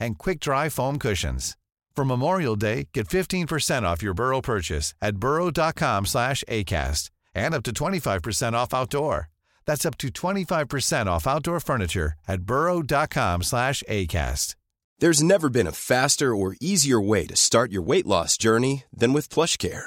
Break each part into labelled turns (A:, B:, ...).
A: and quick-dry foam cushions. For Memorial Day, get 15% off your Burrow purchase at burrow.com slash ACAST and up to 25% off outdoor. That's up to 25% off outdoor furniture at burrow.com slash ACAST.
B: There's never been a faster or easier way to start your weight loss journey than with PlushCare.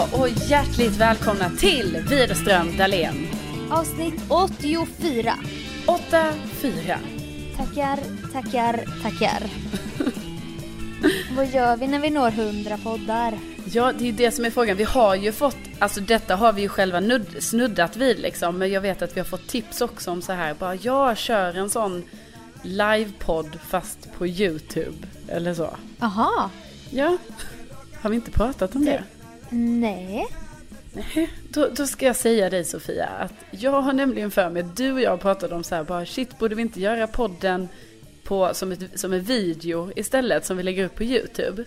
C: Hallå och hjärtligt välkomna till Widerström Dahlén.
D: Avsnitt 84.
C: 8-4.
D: Tackar, tackar, tackar. Vad gör vi när vi når 100 poddar?
C: Ja, det är ju det som är frågan. Vi har ju fått, alltså detta har vi ju själva nudd, snuddat vid liksom. Men jag vet att vi har fått tips också om så här, bara jag kör en sån livepodd fast på YouTube. Eller så.
D: Aha.
C: Ja, har vi inte pratat om det?
D: Nej.
C: Nej, då, då ska jag säga dig Sofia att jag har nämligen för mig, du och jag pratade om så här, bara shit borde vi inte göra podden på, som, ett, som en video istället som vi lägger upp på YouTube?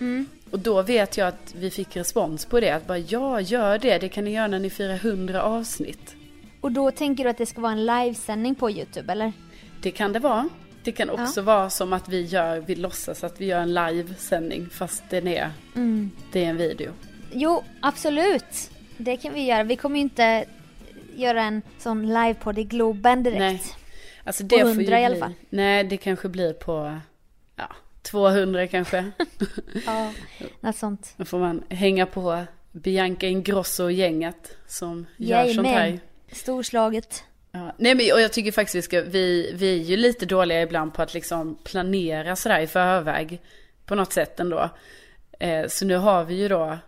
D: Mm.
C: Och då vet jag att vi fick respons på det, att bara ja, gör det, det kan ni göra när ni firar 100 avsnitt.
D: Och då tänker du att det ska vara en livesändning på YouTube eller?
C: Det kan det vara. Det kan också vara som att vi gör, vi låtsas att vi gör en livesändning fast den är,
D: Mm.
C: det är en video.
D: Jo, absolut. Det kan vi göra. Vi kommer ju inte göra en sån livepodd i Globen direkt.
C: Nej. Alltså
D: På
C: det får
D: 100
C: ju
D: i alla fall.
C: Nej, det kanske blir på, ja, 200 kanske.
D: Ja, något sånt.
C: Då får man hänga på Bianca Ingrosso och gänget som gör sånt här.
D: Storslaget.
C: Ja. Nej men och jag tycker faktiskt vi ska, vi, vi är ju lite dåliga ibland på att liksom planera sådär i förväg. På något sätt ändå. Eh, så nu har vi ju då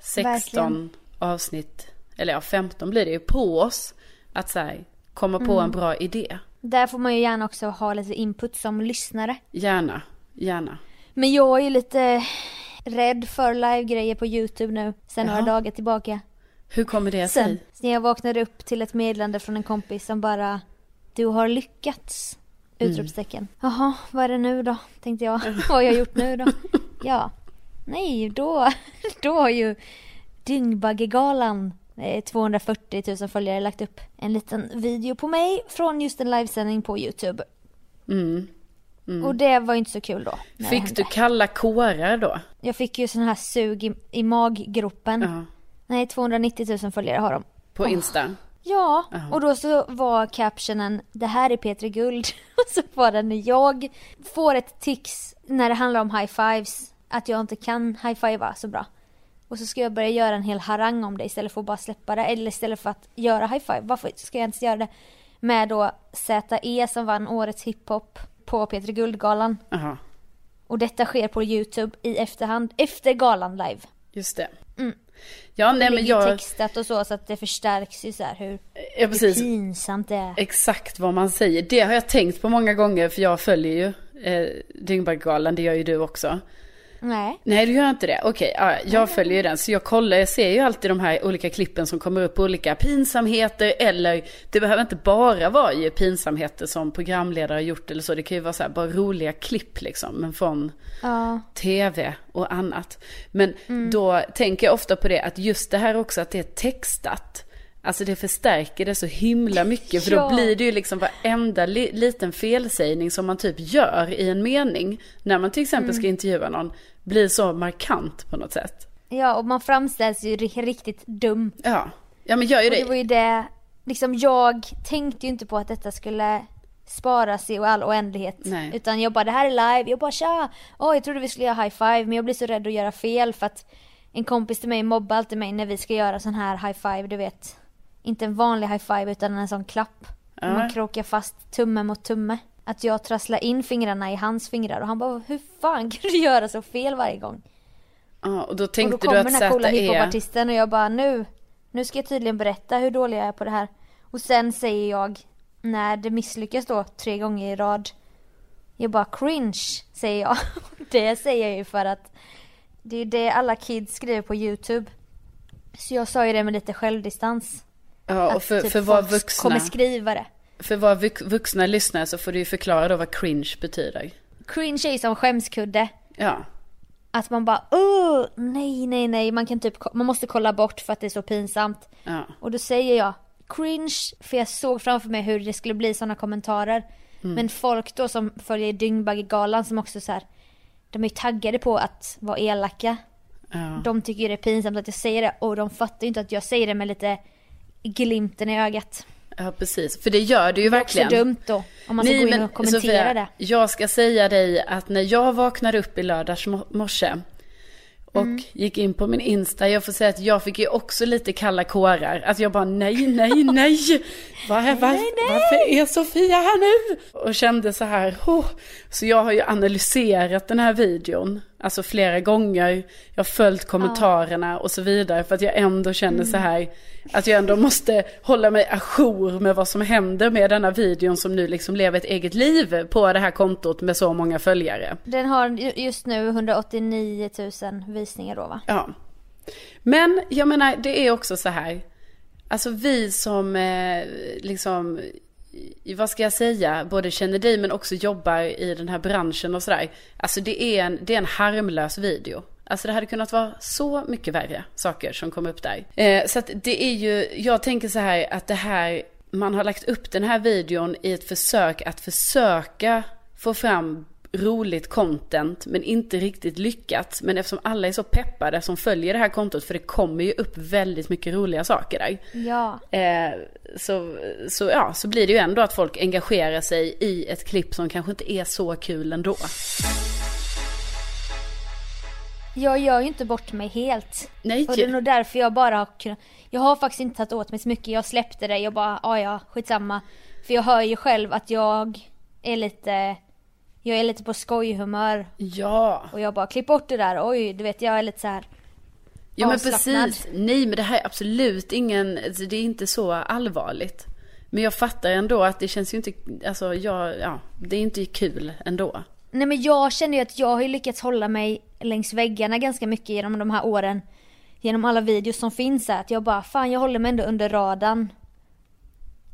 C: 16
D: Verkligen.
C: avsnitt, eller ja 15 blir det ju, på oss. Att så här, komma på
D: Mm.
C: en bra idé.
D: Där får man ju gärna också ha lite input som lyssnare.
C: Gärna, gärna.
D: Men jag är ju lite rädd för livegrejer på YouTube nu. Sen några
C: Jaha.
D: dagar tillbaka.
C: Hur kommer det
D: Sen,
C: sig?
D: sen jag vaknade upp till ett meddelande från en kompis som bara Du har lyckats! Utropstecken. Jaha, vad är det nu då? Tänkte jag. vad har jag gjort nu då? Ja. Nej, då, då har ju Dyngbaggegalan eh, 240 000 följare lagt upp en liten video på mig från just en livesändning på YouTube.
C: Mm.
D: Och det var ju inte så kul då.
C: Fick du kalla kårar då?
D: Jag fick ju sån här sug i, i maggropen.
C: Ja.
D: Nej, 290 000 följare har de.
C: På Insta?
D: Ja,
C: Jaha.
D: och då så var captionen Det här är Petri Guld. Och så var det när jag får ett tics när det handlar om high fives. Att jag inte kan high fivea så bra. Och så ska jag börja göra en hel harang om det istället för att bara släppa det. Eller istället för att göra high five. Varför ska jag inte göra det? Med då ZE som vann årets hiphop på Petri Guldgalan.
C: Jaha,
D: Och detta sker på YouTube i efterhand, efter galan live.
C: just det.
D: Mm.
C: Ja,
D: Det
C: nej men jag...
D: textat och så så att det förstärks ju så här hur,
C: Ja,
D: hur pinsamt det är.
C: Exakt vad man säger. Det har jag tänkt på många gånger för jag följer ju eh, Dyngbaggegalan, det gör ju du också.
D: Nej.
C: Nej, du gör inte det. Okej, ja, jag följer ju den. Så jag kollar, jag ser ju alltid de här olika klippen som kommer upp, olika pinsamheter eller det behöver inte bara vara ju pinsamheter som programledare har gjort eller så. Det kan ju vara så här, bara roliga klipp liksom, men från
D: Ja.
C: tv och annat. Men
D: Mm.
C: då tänker jag ofta på det att just det här också att det är textat. Alltså det förstärker det så himla mycket för
D: Ja.
C: då blir det ju liksom varenda li- liten felsägning som man typ gör i en mening. När man till exempel
D: Mm.
C: ska intervjua någon. Blir så markant på något sätt.
D: Ja, och man framställs ju ri- riktigt dum.
C: Ja, ja men gör ju
D: Och det
C: det.
D: var ju det liksom jag tänkte ju inte på att detta skulle sparas i all oändlighet.
C: Nej.
D: Utan jag bara, det här är live. Jag bara, tja! Åh, jag trodde vi skulle göra high five, men jag blir så rädd att göra fel för att en kompis till mig mobbar alltid mig när vi ska göra sån här high five, du vet. Inte en vanlig high five utan en sån klapp.
C: Ja.
D: Man krokar fast tumme mot tumme. Att jag trasslar in fingrarna i hans fingrar och han bara, hur fan kan du göra så fel varje gång?
C: Ja, och då
D: Och
C: tänkte
D: då kommer
C: du
D: den
C: att
D: här coola
C: Z är...
D: hiphopartisten och jag bara nu, nu ska jag tydligen berätta hur dålig jag är på det här. Och sen säger jag, när det misslyckas då tre gånger i rad. Jag bara cringe, säger jag. det säger jag ju för att det är det alla kids skriver på YouTube. Så jag sa ju det med lite självdistans.
C: Ja, och för,
D: typ
C: för våra vuxna,
D: kommer skriva det.
C: för våra vux- vuxna lyssnare så får du ju förklara då vad cringe betyder.
D: Cringe är ju som skämskudde.
C: Ja,
D: Att man bara åh, nej, nej, nej. Man kan typ, man måste kolla bort för att det är så pinsamt.
C: ja,
D: Och då säger jag cringe, för jag såg framför mig hur det skulle bli sådana kommentarer.
C: Mm.
D: Men folk då som följer Dyngbaggegalan som också så här, de är ju taggade på att vara elaka.
C: ja.
D: De tycker ju det är pinsamt att jag säger det och de fattar ju inte att jag säger det med lite glimten i ögat.
C: ja precis. För det gör du ju
D: Det är
C: verkligen.
D: också dumt då, om man ska gå in och kommentera
C: Sofia,
D: det.
C: jag ska säga dig att när jag vaknade upp i lördags mo- morse och
D: Mm.
C: gick in på min Insta, jag får säga att jag fick ju också lite kalla kårar. Att jag bara nej, nej, nej. Var, var, Varför är Sofia här nu? Och kände så här, oh. Så jag har ju analyserat den här videon, alltså flera gånger. Jag har följt kommentarerna och så vidare för att jag ändå känner så här, att jag ändå måste hålla mig ajour med vad som händer med denna videon som nu liksom lever ett eget liv på det här kontot med så många följare.
D: Den har ju- just nu 189 000 visningar då va?
C: Ja. Men jag menar, det är också så här. Alltså vi som eh, liksom, vad ska jag säga, både känner dig men också jobbar i den här branschen och sådär. Alltså det är, en, det är en harmlös video. Alltså det hade kunnat vara så mycket värre saker som kom upp där. Eh, så att det är ju, jag tänker så här att det här, man har lagt upp den här videon i ett försök att försöka få fram roligt content men inte riktigt lyckats. Men eftersom alla är så peppade som följer det här kontot för det kommer ju upp väldigt mycket roliga saker där.
D: Ja.
C: Eh, så, så, ja, så blir det ju ändå att folk engagerar sig i ett klipp som kanske inte är så kul ändå.
D: Jag gör ju inte bort mig helt.
C: Nej,
D: Och det är nog därför jag bara har kunnat... Jag har faktiskt inte tagit åt mig så mycket. Jag släppte det. Jag bara, ja ja, skitsamma. För jag hör ju själv att jag är lite... Jag är lite på skojhumör.
C: ja.
D: Och jag bara, klipp bort det där. Oj, du vet jag är lite så här.
C: Ja men precis. Nej men det här är absolut ingen, alltså, det är inte så allvarligt. Men jag fattar ändå att det känns ju inte, alltså jag, ja, det är inte kul ändå.
D: Nej men jag känner ju att jag har ju lyckats hålla mig längs väggarna ganska mycket genom de här åren. Genom alla videos som finns här. Att jag bara, fan jag håller mig ändå under radarn.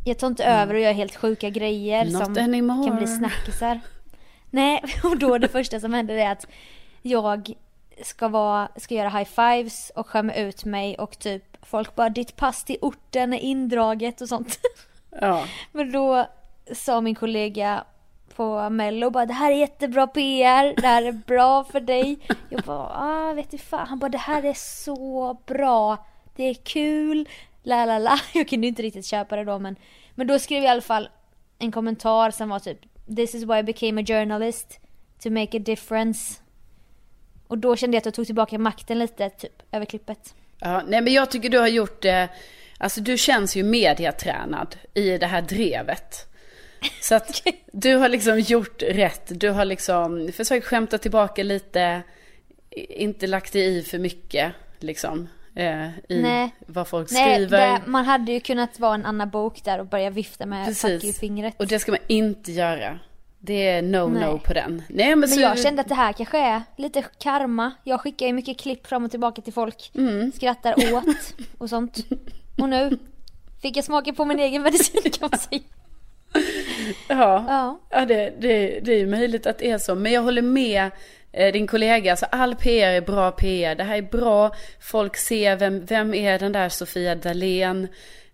D: Jag tar inte över och gör helt sjuka grejer
C: Not
D: som
C: anymore.
D: kan bli snackisar. Nej, och då det första som händer är att jag ska, vara, ska göra high fives och skämma ut mig och typ folk bara ditt pass till orten är indraget och sånt.
C: Ja.
D: Men då sa min kollega på mello bara det här är jättebra PR, det här är bra för dig. Jag bara ah vet du fan. Han bara det här är så bra, det är kul, la la la. Jag kunde inte riktigt köpa det då men men då skrev jag i alla fall en kommentar som var typ This is why I became a journalist to make a difference. Och då kände jag att jag tog tillbaka makten lite typ över klippet.
C: Ja, nej men jag tycker du har gjort det, alltså du känns ju mediatränad i det här drevet. Så att du har liksom gjort rätt, du har liksom försökt skämta tillbaka lite, inte lagt dig i för mycket liksom. Eh, I
D: Nej.
C: vad folk
D: Nej,
C: skriver.
D: det, man hade ju kunnat vara en Anna Bok där och börja vifta med fuck you-fingret.
C: Och det ska man inte göra. Det är no-no på den. Nej men,
D: Men
C: så,
D: jag kände att det här kanske är lite karma. Jag skickar ju mycket klipp fram och tillbaka till folk.
C: Mm.
D: Skrattar åt och sånt. Och nu fick jag smaka på min egen medicin kan man säga.
C: Ja,
D: Ja.
C: ja det, det, det är ju möjligt att det är så. Men jag håller med din kollega. Alltså all PR är bra PR. Det här är bra. Folk ser vem, vem är den där Sofia Dalén.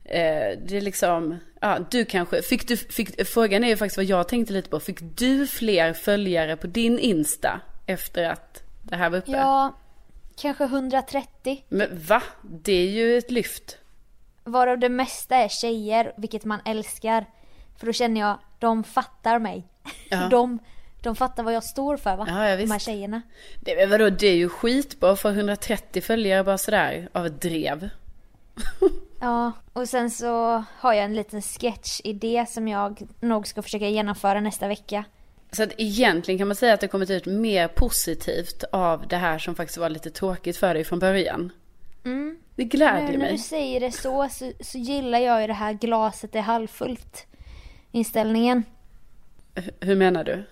C: Eh, det är liksom, ja du kanske, fick du, fick, frågan är ju faktiskt vad jag tänkte lite på. Fick du fler följare på din Insta efter att det här var uppe?
D: Ja, kanske 130.
C: Men va? Det är ju ett lyft.
D: Varav det mesta är tjejer, vilket man älskar. För då känner jag, de fattar mig.
C: Ja.
D: De, de fattar vad jag står för va?
C: Ja, ja,
D: De här
C: visst.
D: tjejerna.
C: Det, men vadå, det är ju skitbra för 130 följare bara sådär av ett drev.
D: Ja, och sen så har jag en liten sketchidé som jag nog ska försöka genomföra nästa vecka.
C: Så att egentligen kan man säga att det kommit ut mer positivt av det här som faktiskt var lite tråkigt för dig från början. Det glädjer
D: Nu när
C: mig.
D: du säger det så, så, så gillar jag ju det här glaset är halvfullt inställningen.
C: H- Hur menar du?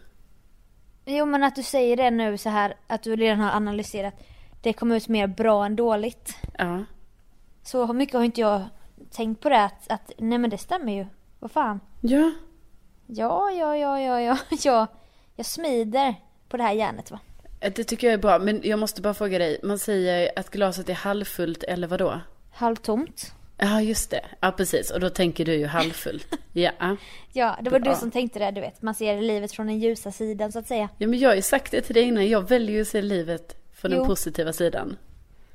D: Jo men att du säger det nu så här att du redan har analyserat. Det kommer ut mer bra än dåligt.
C: Ja.
D: Så mycket har inte jag tänkt på det att, att nej men det stämmer ju. Vad fan.
C: Ja.
D: Ja, ja, ja, ja, ja, ja. Jag smider på det här järnet va.
C: Det tycker jag är bra. Men jag måste bara fråga dig. Man säger att glaset är halvfullt eller vadå?
D: Halvtomt.
C: Ja, just det. Ja, precis. Och då tänker du ju halvfullt. Ja.
D: Ja, det var
C: Bra.
D: du som tänkte det, du vet. Man ser livet från den ljusa sidan så att säga.
C: Ja, men jag har ju sagt det till dig innan. Jag väljer ju att se livet från den
D: Jo.
C: positiva sidan.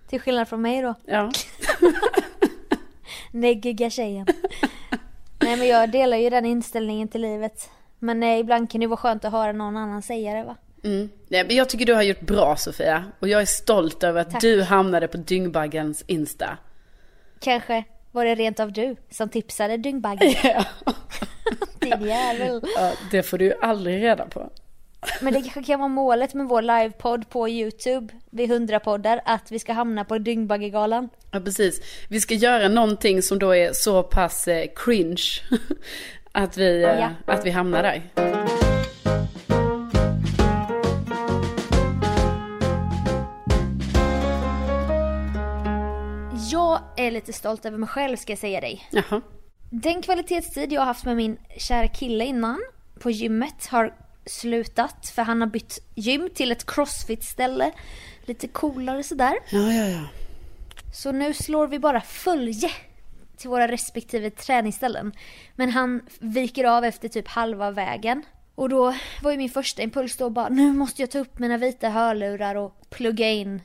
D: Till skillnad från mig då.
C: Ja.
D: Neggiga tjejen. Nej men jag delar ju den inställningen till livet. Men eh, ibland kan det vara skönt att höra någon annan säga det va.
C: Mm. Nej, men jag tycker du har gjort bra Sofia. Och jag är stolt över att
D: Tack.
C: du hamnade på Dyngbaggens Insta.
D: Kanske var det rent av du som tipsade Dyngbaggen.
C: Ja.
D: Din jävel.
C: ja, det får du ju aldrig reda på.
D: Men det kanske kan vara målet med vår livepodd på Youtube vid 100 poddar att vi ska hamna på Dyngbaggegalan.
C: Ja, precis. Vi ska göra någonting som då är så pass eh, cringe. att, vi, eh,
D: Ja.
C: att vi hamnar där.
D: Är lite stolt över mig själv ska jag säga dig.
C: Jaha.
D: Den kvalitetstid jag har haft med min kära kille innan på gymmet har slutat för han har bytt gym till ett crossfit-ställe. Lite coolare sådär.
C: Ja, ja, ja.
D: Så nu slår vi bara följe till våra respektive träningsställen. Men han viker av efter typ halva vägen. Och då var ju min första impuls då bara nu måste jag ta upp mina vita hörlurar och plugga in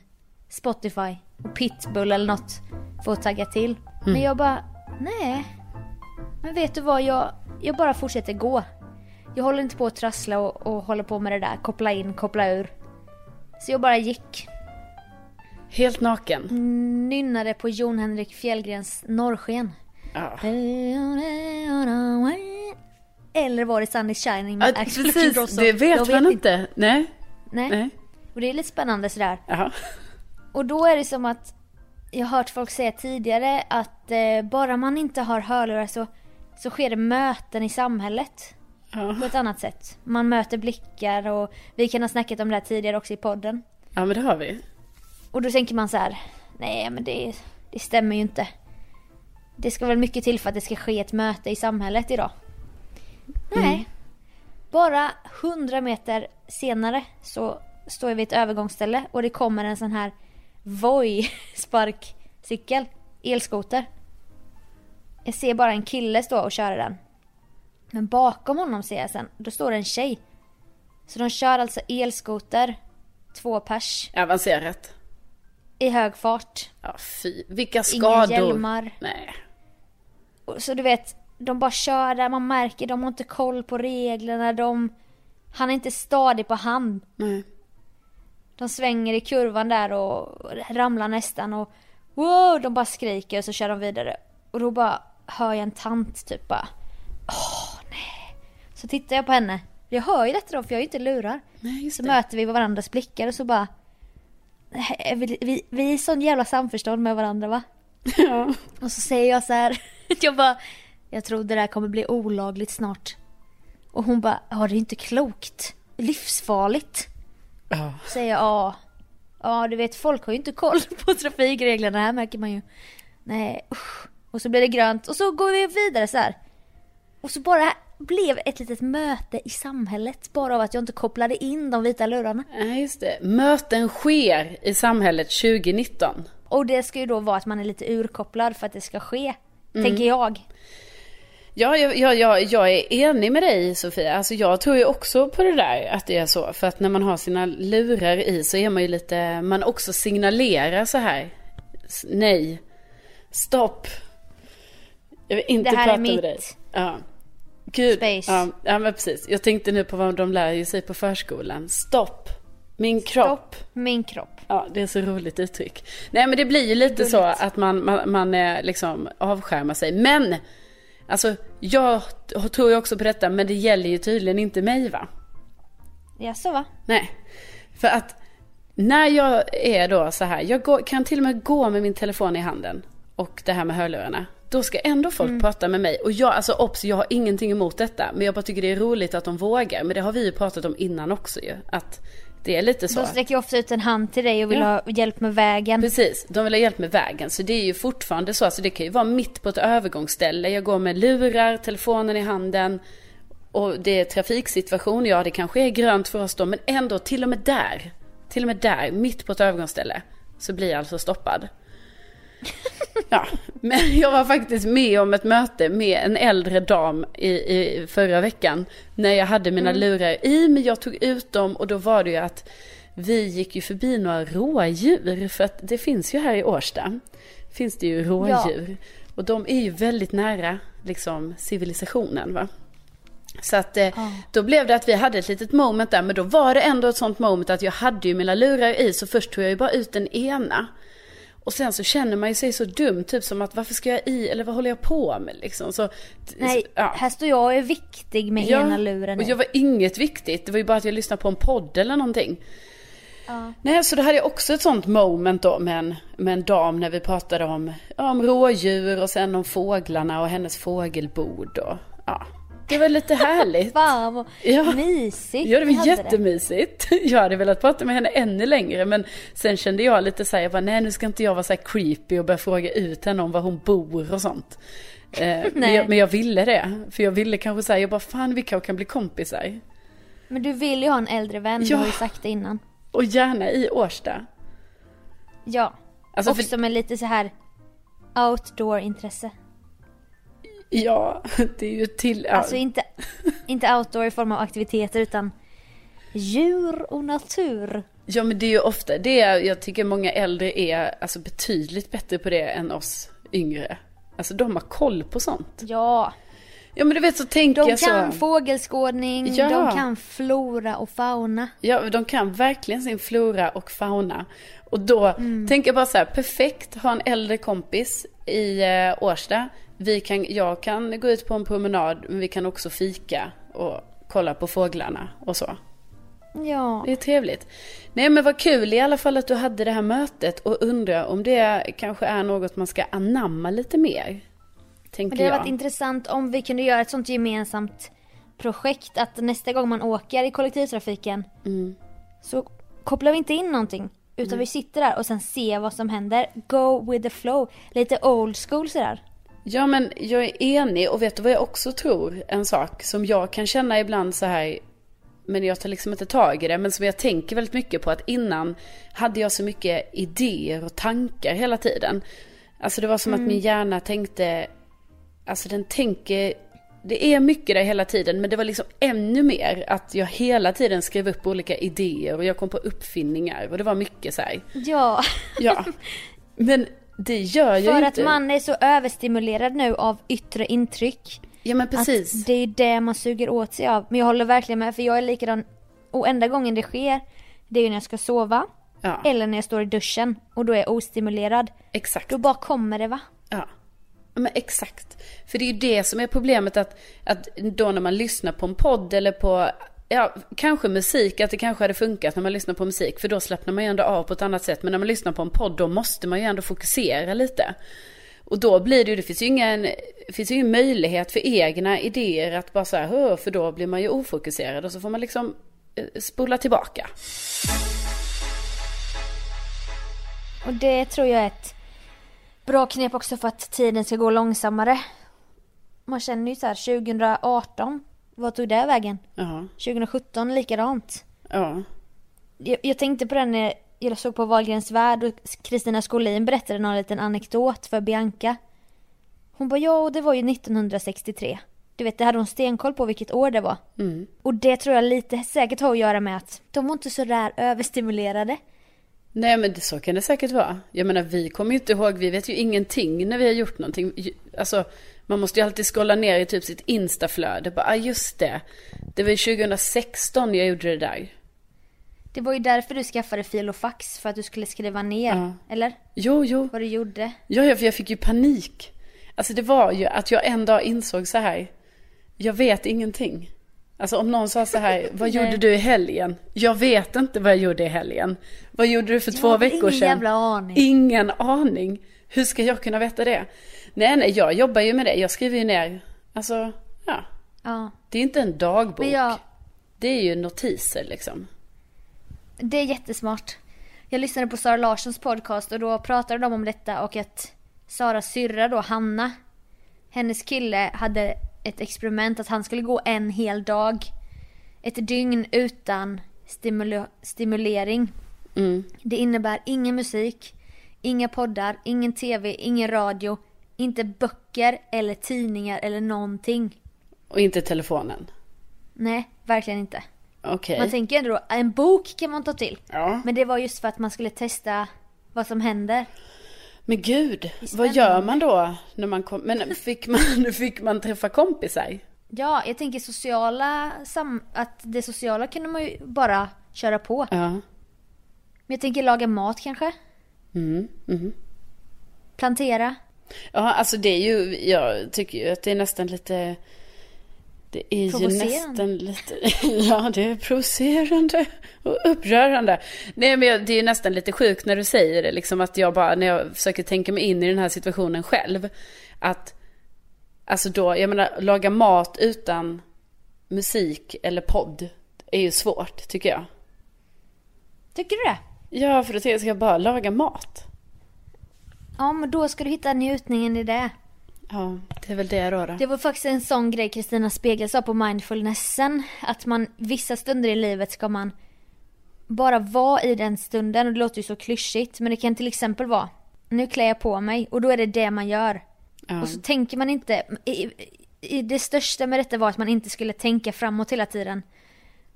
D: Spotify Pitbull eller något för att tagga till. Men jag bara nej. Men vet du vad jag, jag bara fortsätter gå. Jag håller inte på att trassla och, och hålla på med det där koppla in, koppla ur. Så jag bara gick
C: Helt naken.
D: nynnade på Jon Henrik Fjällgrens Norrsken.
C: Ja.
D: Eller var det Sun is shining med
C: Ja,
D: Axel
C: precis, det
D: Jag
C: vet man inte. Nej.
D: Nej.
C: Nej.
D: Och det är lite spännande sådär.
C: Jaha.
D: Och då är det som att jag har hört folk säga tidigare att eh, bara man inte har hörlurar så, så sker det möten i samhället
C: Ja.
D: på ett annat sätt. Man möter blickar och vi kan ha snackat om det här tidigare också i podden.
C: ja, men det har vi.
D: Och då tänker man så här, nej men det, det stämmer ju inte. Det ska väl mycket till för att det ska ske ett möte i samhället idag. Nej. Bara 100 meter senare så står jag vid ett övergångsställe och det kommer en sån här Voi sparkcykel, elskoter. Jag ser bara en kille stå och köra den. Men bakom honom ser jag sen, då står det en tjej. Så de kör alltså elskoter, två pers
C: Avancerat.
D: i hög fart.
C: Ja, fy. Vilka
D: Inga
C: skador.
D: hjälmar.
C: Nej.
D: Så du vet, de bara kör där, man märker de har inte koll på reglerna, de... Han är inte stadig på hand.
C: Nej.
D: De svänger i kurvan där och ramlar nästan och... Wow! De bara skriker och så kör de vidare. Och då bara hör jag en tant typ bara... Åh, nej. Så tittar jag på henne. Jag hör ju detta då för jag har ju inte lurar.
C: Nej,
D: Så möter vi varandras blickar och så bara... "Nej, Vi, vi, vi är sån jävla samförstånd med varandra va?
C: Ja.
D: Och så säger jag så här, jag bara, jag tror det där kommer bli olagligt snart. Och hon bara, ja det är inte klokt. Livsfarligt.
C: Ja.
D: Säger ja. Ja du vet folk har ju inte koll på trafikreglerna här märker man ju. Nej usch. Och så blir det grönt och så går vi vidare så här. Och så bara blev ett litet möte i samhället bara av att jag inte kopplade in de vita lurarna.
C: Nej, just det. Möten sker i samhället 2019.
D: Och det ska ju då vara att man är lite urkopplad för att det ska ske. Tänker jag.
C: Ja, jag, jag, jag, är enig med dig Sofia. Alltså jag tror ju också på det där att det är så. För att när man har sina lurar i så är man ju lite, man också signalerar så här. Nej. Stopp. Jag vill inte
D: Det här är
C: prata med
D: mitt
C: dig. Ja. Gud.
D: space.
C: Ja, ja, men precis. Jag tänkte nu på vad de lär sig på förskolan. Stopp. Min kropp.
D: Stopp, min kropp.
C: Ja, det är så roligt uttryck. Nej, men det blir ju lite så att man, man, man eh, liksom avskärmar sig. Men, alltså, jag tror ju också på detta, men det gäller ju tydligen inte mig va?
D: Jaså va?
C: Nej, för att när jag är då så här, jag går, kan till och med gå med min telefon i handen och det här med hörlurarna. Då ska ändå folk
D: Mm.
C: prata med mig. Och jag, alltså obs, jag har ingenting emot detta. Men jag bara tycker det är roligt att de vågar. Men det har vi ju pratat om innan också ju. Att det är lite så.
D: De sträcker ofta ut en hand till dig och vill
C: Ja.
D: ha hjälp med vägen.
C: Precis, de vill ha hjälp med vägen. Så det är ju fortfarande så. Alltså det kan ju vara mitt på ett övergångsställe. Jag går med lurar, telefonen i handen. Och det är trafiksituation. Ja, det kanske är grönt för oss då. Men ändå, till och med där. Till och med där, mitt på ett övergångsställe. Så blir jag alltså stoppad. Ja, men jag var faktiskt med om ett möte med en äldre dam i, i förra veckan. När jag hade mina lurar i, men jag tog ut dem och då var det ju att vi gick ju förbi några rådjur. För att det finns ju här i Årsta, finns det ju rådjur. Och de är ju väldigt nära liksom civilisationen va. Så att eh, då blev det att vi hade ett litet moment där, men då var det ändå ett sånt moment att jag hade ju mina lurar i, så först tog jag ju bara ut den ena. Och sen så känner man ju sig så dum, typ som att varför ska jag i, eller vad håller jag på med liksom? Så,
D: Nej,
C: ja.
D: här står jag och är viktig med ena luren.
C: och jag var inget viktigt, det var ju bara att jag lyssnade på en podd eller någonting.
D: Ja.
C: Nej, så då hade jag också ett sånt moment då med en, med en dam när vi pratade om, ja, om rådjur och sen om fåglarna och hennes fågelbord och ja. Det var lite härligt.
D: Fan vad
C: Ja.
D: mysigt
C: Ja, det var jättemysigt. Jag hade velat prata med henne ännu längre, men sen kände jag lite så här, jag bara, nej nu ska inte jag vara så här creepy och börja fråga ut henne om var hon bor och sånt. Eh, men, jag, men jag ville det, för jag ville kanske säga, jag bara, fan vi kanske kan bli kompisar.
D: Men du vill ju ha en äldre vän,
C: Ja.
D: du har ju sagt det innan.
C: Och gärna i Årsta.
D: Ja.
C: Alltså,
D: Också
C: för,
D: med lite så här outdoor-intresse.
C: Ja, det är ju till...
D: Alltså inte, inte outdoor i form av aktiviteter utan djur och natur.
C: ja, men det är ju ofta det, är- jag tycker många äldre är alltså, betydligt bättre på det än oss yngre. Alltså de har koll på sånt.
D: Ja,
C: Ja men du vet så tänker
D: de
C: jag så.
D: kan fågelskådning,
C: Ja.
D: de kan flora och fauna.
C: Ja, de kan verkligen sin flora och fauna. Och då
D: Mm.
C: tänker jag bara så här, perfekt, ha en äldre kompis i eh, Årsta. Vi kan, jag kan gå ut på en promenad, men vi kan också fika och kolla på fåglarna och så.
D: Ja,
C: Det är trevligt. Nej men vad kul i alla fall att du hade det här mötet och undrar om det kanske är något man ska anamma lite mer. Tänker
D: men det hade varit intressant om vi kunde göra ett sånt gemensamt projekt att nästa gång man åker i kollektivtrafiken
C: Mm.
D: så kopplar vi inte in någonting. Utan vi sitter där och sen ser vad som händer. Go with the flow. Lite old school sådär.
C: Ja men jag är enig och vet du vad jag också tror? En sak som jag kan känna ibland så här men jag tar liksom inte tag i det. Men som jag tänker väldigt mycket på att innan hade jag så mycket idéer och tankar hela tiden. Alltså det var som att min hjärna tänkte, alltså den tänker, det är mycket där hela tiden. Men det var liksom ännu mer att jag hela tiden skrev upp olika idéer och jag kom på uppfinningar. Och det var mycket så här.
D: Ja,
C: Ja. Men det gör jag
D: för
C: ju
D: att
C: inte.
D: man är så överstimulerad nu av yttre intryck.
C: Ja men precis.
D: Att det är det man suger åt sig av. Men jag håller verkligen med för jag är likadan. Och enda gången det sker, det är ju när jag ska sova.
C: Ja.
D: Eller när jag står i duschen och då är jag ostimulerad.
C: Exakt.
D: Då bara kommer det va?
C: Ja. Men exakt. För det är ju det som är problemet att, att då när man lyssnar på en podd eller på, ja, kanske musik, att det kanske hade funkat när man lyssnar på musik. För då slappnar man ju ändå av på ett annat sätt. Men när man lyssnar på en podd då måste man ju ändå fokusera lite. Och då blir det ju, det finns ju ingen, det finns ju ingen möjlighet för egna idéer att bara så här, för då blir man ju ofokuserad och så får man liksom eh, spola tillbaka.
D: Och det tror jag är ett bra knep också för att tiden ska gå långsammare. Man känner ju så här 2018, vad tog det vägen?
C: Ja,
D: 2017 likadant.
C: ja,
D: Jag, jag tänkte på den när jag såg på Wahlgrens värld och Kristina Skolin berättade någon liten anekdot för Bianca. Hon bara ja, och det var ju 1963. Du vet, det hade hon stenkoll på vilket år det var.
C: mm.
D: Och det tror jag lite säkert har att göra med att de var inte så där överstimulerade.
C: Nej men det, så kan det säkert vara. Jag menar vi kommer ju inte ihåg, vi vet ju ingenting när vi har gjort någonting. Alltså Man måste ju alltid scrolla ner i typ sitt instaflöde. Bara, ah, just det. Det var ju 2016 jag gjorde det där.
D: Det var ju därför du skaffade fil och fax, för att du skulle skriva ner.
C: Ja.
D: Eller?
C: Jo, jo.
D: Vad du gjorde.
C: Ja, ja, för jag fick ju panik. Alltså det var ju att jag en dag insåg så här. Jag vet ingenting. Alltså om någon sa så här, vad gjorde du i helgen? Jag vet inte vad jag gjorde i helgen. Vad gjorde du för två
D: har
C: veckor
D: ingen
C: sedan?
D: jävla aning.
C: Ingen aning. Hur ska jag kunna veta det? Nej, nej, jag jobbar ju med det. Jag skriver ju ner, alltså, ja.
D: Ja.
C: Det är inte en dagbok.
D: Jag,
C: Det är ju notiser liksom.
D: det är jättesmart. Jag lyssnade på Sara Larssons podcast och då pratade de om detta och att Saras syrra då, Hanna, hennes kille hade ett experiment att han skulle gå en hel dag. Ett dygn utan stimula- stimulering.
C: Mm.
D: Det innebär ingen musik, inga poddar, ingen tv, ingen radio, inte böcker eller tidningar eller någonting.
C: Och inte telefonen.
D: Nej, verkligen inte.
C: Okej.
D: Man tänker ändå, en bok kan man ta till.
C: Ja.
D: Men det var just för att man skulle testa vad som händer.
C: Men gud, vad gör man då när man kom? Men fick man, fick man träffa kompisar?
D: Ja, jag tänker sociala sam... att det sociala kunde man ju bara köra på.
C: Ja.
D: Men jag tänker laga mat kanske?
C: Mm. Mm.
D: Plantera?
C: Ja, alltså det är ju, jag tycker ju att det är nästan lite, det är ju nästan lite, ja det är provocerande och upprörande. Nej men det är ju nästan lite sjukt när du säger det, liksom att jag bara, när jag försöker tänka mig in i den här situationen själv, att, alltså då, jag menar, laga mat utan musik eller podd är ju svårt, tycker jag.
D: Tycker du det?
C: Ja, för då tänker jag, ska jag bara laga mat?
D: Ja, men då ska du hitta njutningen i det.
C: Ja, det är väl det då. då.
D: Det var faktiskt en sån grej Kristina Spegel sa på mindfulnessen. Att man, vissa stunder i livet ska man bara vara i den stunden. Och det låter ju så klyschigt. Men det kan till exempel vara, nu klär jag på mig. Och då är det det man gör.
C: Ja.
D: Och så tänker man inte, i, i, det största med detta var att man inte skulle tänka framåt hela tiden.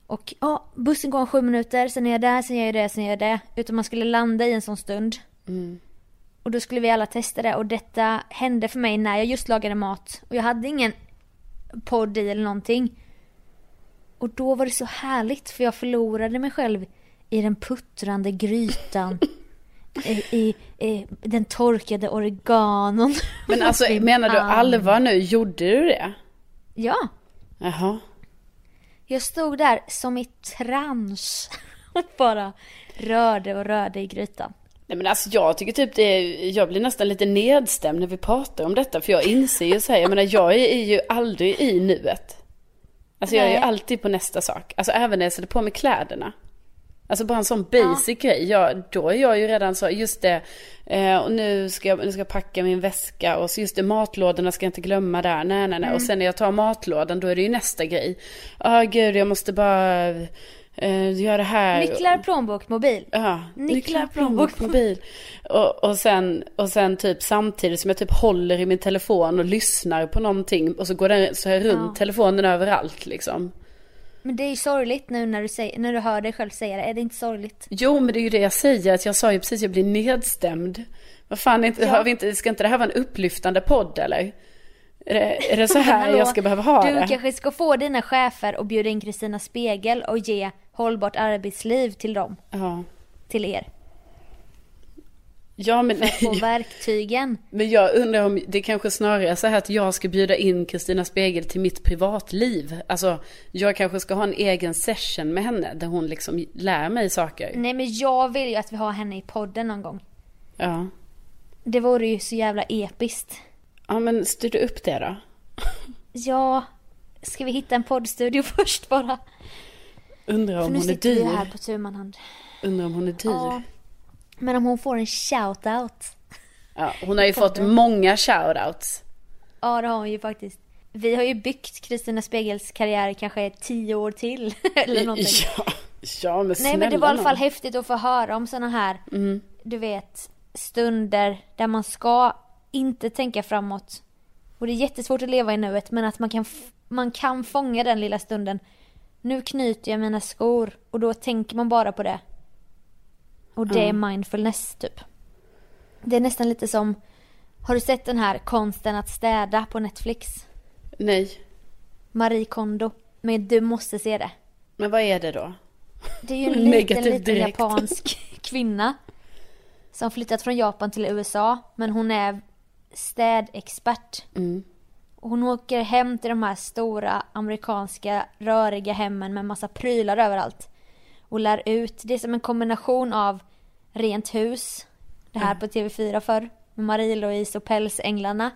D: Och ja, bussen går om sju minuter, sen är jag där, sen gör jag det, sen gör jag det. Utan man skulle landa i en sån stund.
C: Mm.
D: Och då skulle vi alla testa det och detta hände för mig när jag just lagade mat. Och jag hade ingen podd i eller någonting. Och då var det så härligt för jag förlorade mig själv i den puttrande grytan. I, i, i den torkade oreganon.
C: Men alltså menar du allvar nu? Gjorde du det?
D: Ja,
C: Jaha.
D: jag stod där som i trans. Och bara rörde och rörde i grytan.
C: Nej men alltså jag tycker typ det är, jag blir nästan lite nedstämd när vi pratar om detta. För jag inser ju så här, jag menar jag är, är ju aldrig i nuet. Alltså jag är ju
D: Nej.
C: alltid på nästa sak. Alltså även när jag sätter på mig kläderna. Alltså bara en sån basic grej. Jag, då är jag ju redan så, just det. Eh, och nu ska, jag, nu ska jag packa min väska. Och så just det, matlådorna ska jag inte glömma där. Nej, nej, nej. Och sen när jag tar matlådan då är det ju nästa grej. Ja, gud, jag måste bara eh, göra det här.
D: Nycklar, plånbok, mobil.
C: Ja,
D: Nycklar,
C: nycklar,
D: plånbok,
C: mobil. Och, och, sen, och sen typ samtidigt som jag typ håller i min telefon och lyssnar på någonting. Och så går den så här runt
D: Ja.
C: telefonen överallt liksom.
D: Men det är ju sorgligt nu när du, säger, när du hör dig själv säga det. Är det inte sorgligt?
C: Jo, men det är ju det jag säger. Att jag sa ju precis, jag blir nedstämd. Vad fan, inte,
D: Ja.
C: har vi inte, ska inte det här vara en upplyftande podd eller? Är det, är det så här jag ska behöva ha
D: du
C: det?
D: kanske ska få dina chefer och bjuda in Kristina Spegel och ge hållbart arbetsliv till dem.
C: Ja.
D: Till er.
C: Ja, men,
D: Få verktygen.
C: men jag undrar om det kanske snarare är så här att jag ska bjuda in Kristina Spegel till mitt privatliv. Alltså, jag kanske ska ha en egen session med henne där hon liksom lär mig saker.
D: Nej men jag vill ju att vi har henne i podden någon gång.
C: Ja.
D: Det vore ju så jävla episkt.
C: Ja, men styr du upp det då?
D: Ja, ska vi hitta en poddstudio först bara?
C: Undrar
D: För
C: om
D: nu
C: hon är
D: sitter vi
C: dyr.
D: här på tu man hand.
C: Undrar om hon är dyr.
D: Ja. Men om hon får en shout-out.
C: Ja, hon har ju fått många shoutouts.
D: Ja det har hon ju faktiskt. Vi har ju byggt Kristina Spegels karriär kanske tio år till. Eller någonting.
C: Ja, ja men
D: Nej men det var i alla fall häftigt att få höra om såna här,
C: Mm.
D: du vet, stunder där man ska inte tänka framåt. Och det är jättesvårt att leva i nuet men att man kan, man kan fånga den lilla stunden. Nu knyter jag mina skor och då tänker man bara på det. Och det är mindfulness typ. Det är nästan lite som Har du sett den här Konsten att städa på Netflix?
C: Nej.
D: Marie Kondo. Men du måste se det.
C: Men vad är det då?
D: Det är ju en liten, liten
C: direkt.
D: japansk kvinna. Som flyttat från Japan till USA. Men hon är städexpert.
C: Mm.
D: Hon åker hem till de här stora amerikanska röriga hemmen med massa prylar överallt. Och lär ut. Det är som en kombination av Rent hus. Det här på TV4 förr. Med Marie-Louise och Pälsänglarna.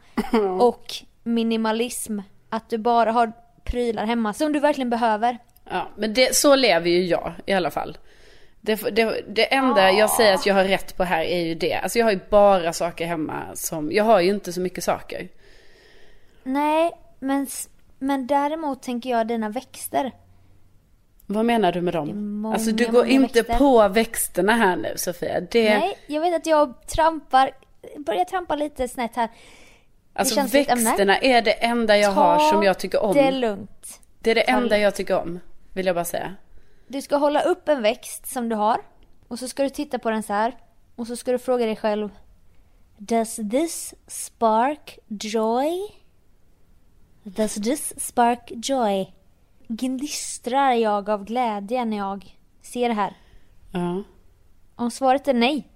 D: Och minimalism. Att du bara har prylar hemma som du verkligen behöver.
C: Ja, men det, så lever ju jag i alla fall. Det, det, det enda jag säger att jag har rätt på här är ju det. Alltså jag har ju bara saker hemma som, jag har ju inte så mycket saker.
D: Nej, men, men däremot tänker jag dina växter.
C: Vad menar du med dem?
D: många,
C: alltså du går inte
D: växter.
C: på växterna här nu Sofia. Det,
D: Nej, jag vet att jag trampar, börjar trampa lite snett här.
C: alltså växterna är det enda jag har som jag tycker om.
D: det är lugnt.
C: Det är det
D: Ta
C: enda
D: lugnt.
C: jag tycker om. Vill jag bara säga.
D: Du ska hålla upp en växt som du har. Och så ska du titta på den så här. Och så ska du fråga dig själv. Does this spark joy? Does this spark joy? Gnistrar jag av glädje när jag ser det här?
C: Ja.
D: Om svaret är nej.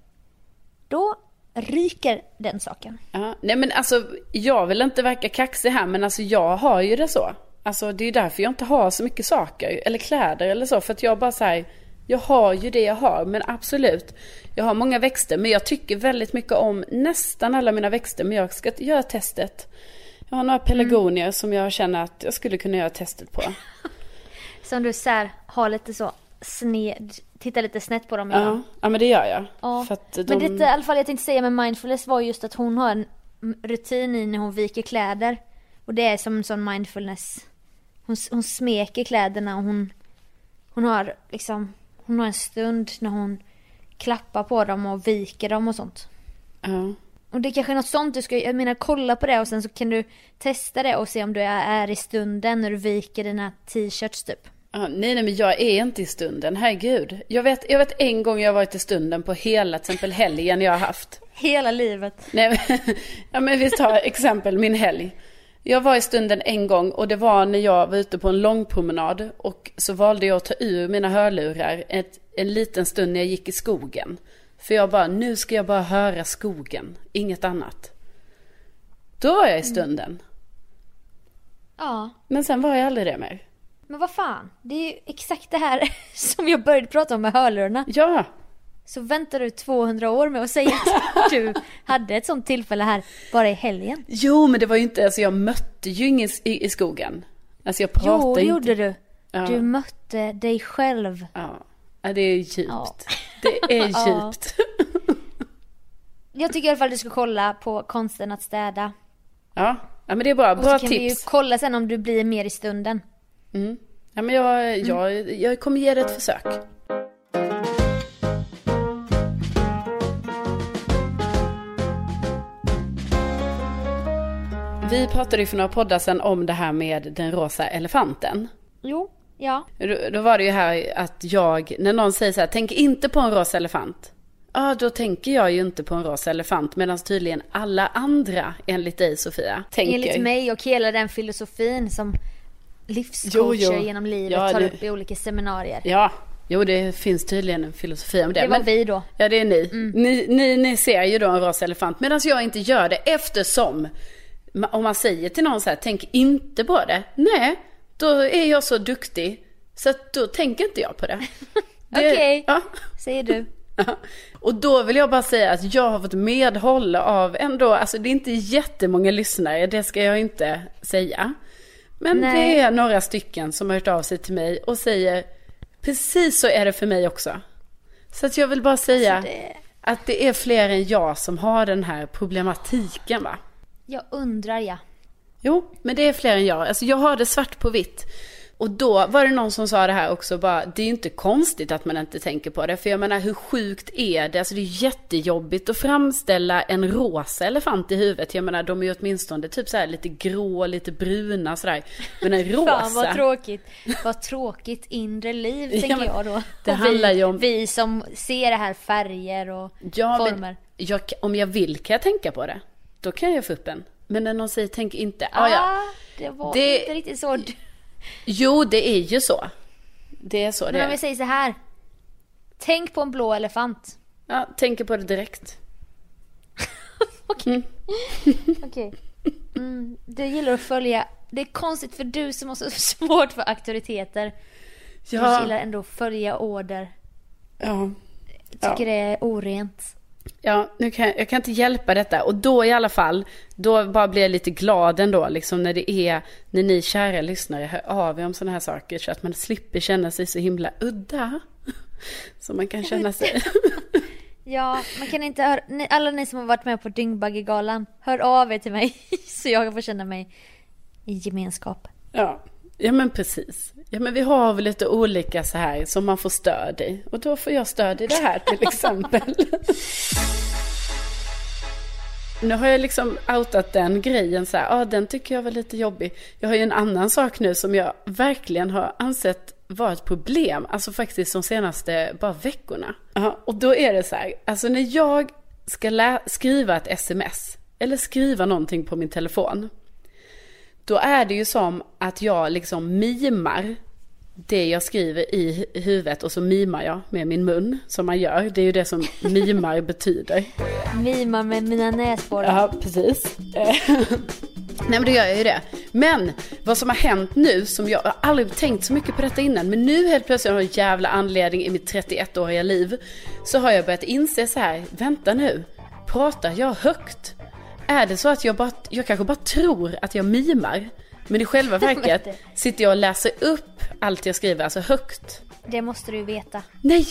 D: Då ryker den saken.
C: Ja, nej men alltså jag vill inte verka kaxig här men alltså jag har ju det så. Alltså det är ju därför jag inte har så mycket saker eller kläder eller så för att jag bara säger jag har ju det jag har men absolut. Jag har många växter men jag tycker väldigt mycket om nästan alla mina växter men jag ska göra testet. Jag har några pelargonier som jag känner att jag skulle kunna göra testet på.
D: Som du så här, har lite så sned, tittar lite snett på dem
C: Ja,
D: ibland.
C: ja men det gör jag.
D: Ja.
C: De...
D: Men detta i alla fall jag tänkte säga med mindfulness var just att hon har en rutin i när hon viker kläder. Och det är som en sån mindfulness. Hon, hon smeker kläderna och hon, hon har liksom, hon har en stund när hon klappar på dem och viker dem och sånt.
C: ja.
D: Och det är kanske är något sånt du ska, jag menar kolla på det och sen så kan du testa det och se om du är, är i stunden när du viker dina t-shirts typ.
C: Ja, nej, nej, men jag är inte i stunden, herregud. Jag vet, jag vet en gång jag varit i stunden på hela till exempel helgen jag har haft.
D: Hela livet.
C: Nej, men, ja, men vi tar exempel min helg. Jag var i stunden en gång och det var när jag var ute på en lång promenad och så valde jag att ta ur mina hörlurar ett, en liten stund när jag gick i skogen. För jag bara, nu ska jag bara höra skogen, inget annat. Då var jag i stunden.
D: Ja.
C: Men sen var jag aldrig det mer.
D: Men vad fan, det är ju exakt det här som jag började prata om med hörlurarna.
C: Ja,
D: Så väntar du 200 år med att säga att du hade ett sånt tillfälle här bara i helgen.
C: Jo, men det var ju inte, alltså jag mötte ju ingen i, i skogen. Alltså jag pratade
D: Jo, det
C: inte.
D: gjorde du.
C: Ja.
D: Du mötte dig själv.
C: Ja, ja det är djupt.
D: Ja.
C: Det är
D: Ja.
C: djupt.
D: Jag tycker i alla fall du ska kolla på konsten att städa.
C: Ja, ja men det är bra.
D: Och
C: Bra
D: så kan vi ju
C: tips.
D: kolla sen om du blir mer i stunden.
C: Mm. Ja, men jag, jag, jag kommer ge det ett försök. Vi pratade ju för några poddar sedan om det här med den rosa elefanten.
D: Jo, ja.
C: Då, då var det ju här att jag, när någon säger så här, tänk inte på en rosa elefant. Ja, då tänker jag ju inte på en rosa elefant, medan tydligen alla andra, enligt dig Sofia, tänker.
D: Enligt mig och hela den filosofin som livscoacher genom livet
C: Ja,
D: tar
C: det-
D: upp i olika seminarier.
C: Ja, jo det finns tydligen en filosofi om det.
D: Det var
C: men-
D: vi då.
C: Ja, det är ni. ni. Ni, ni ser ju då en rosa elefant, medan jag inte gör det eftersom om man säger till någon så här, tänk inte på det. Nej, då är jag så duktig så att då tänker inte jag på det. Det-
D: Okej.
C: Ja.
D: Säger du.
C: Ja. Och då vill jag bara säga att jag har fått medhåll av ändå, alltså det är inte jättemånga lyssnare, det ska jag inte säga. Men
D: Nej.
C: det är några stycken som har hört av sig till mig och säger, precis så är det för mig också. Så att jag vill bara säga
D: Alltså, det-
C: att det är fler än jag som har den här problematiken va.
D: Jag undrar ja.
C: Jo, men det är fler än jag. Alltså jag har det svart på vitt. Och då var det någon som sa det här också bara, det är ju inte konstigt att man inte tänker på det. För jag menar hur sjukt är det? Alltså det är jättejobbigt att framställa en rosa elefant i huvudet. Jag menar de är ju åtminstone typ så här lite grå, lite bruna sådär. Men en rosa.
D: Fan vad tråkigt. Vad tråkigt inre liv
C: Ja,
D: tänker
C: men
D: jag då.
C: det
D: Och
C: handlar
D: vi,
C: ju om-
D: vi som ser det här färger och
C: Ja,
D: former.
C: jag, om jag vill kan jag tänka på det. då kan jag få upp en. Men när någon säger tänk inte, ah, ja.
D: Det var
C: Det-
D: inte riktigt så. du-
C: Jo, det är ju så. Det är så det
D: Men om vi säger så här. Tänk på en blå elefant.
C: Ja, tänker på det direkt.
D: Okej. Mm, du gillar att följa. Det är konstigt för du som har så svårt för auktoriteter. Du
C: Ja,
D: gillar ändå att följa order.
C: ja.
D: Tycker
C: Ja.
D: det är orent.
C: Ja, nu kan, jag kan inte hjälpa detta. Och då i alla fall, då bara blir jag lite glad ändå, liksom när det är, när ni kära lyssnare hör av er om sådana här saker, så att man slipper känna sig så himla udda. Så man kan känna sig...
D: Ja, man kan inte höra, ni, alla ni som har varit med på Dyngbaggegalan, hör av er till mig så jag får känna mig i gemenskap.
C: Ja, ja men precis. Ja men vi har väl lite olika så här som man får stöd i. Och då får jag stöd i det här till exempel. Nu har jag liksom outat den grejen så här, ja den tycker jag var lite jobbig. Jag har ju en annan sak nu som jag verkligen har ansett vara ett problem, alltså faktiskt de senaste bara veckorna. Ja, och då är det så här, alltså när jag ska lä- skriva ett sms, eller skriva någonting på min telefon, då är det ju som att jag liksom mimar det jag skriver i hu- huvudet och så mimar jag med min mun som man gör. Det är ju det som mimar betyder.
D: Mimar med mina näsborrar.
C: Ja, precis. Nej men då gör jag ju det. Men vad som har hänt nu, som jag, jag har aldrig tänkt så mycket på detta innan, men nu helt plötsligt av en jävla anledning i mitt 31-åriga liv, så har jag börjat inse så här, vänta nu, pratar jag högt? Är det så att jag bara, jag kanske bara tror att jag mimar, men i själva verket sitter jag och läser upp allt jag skriver, alltså högt.
D: Det måste du veta.
C: Nej,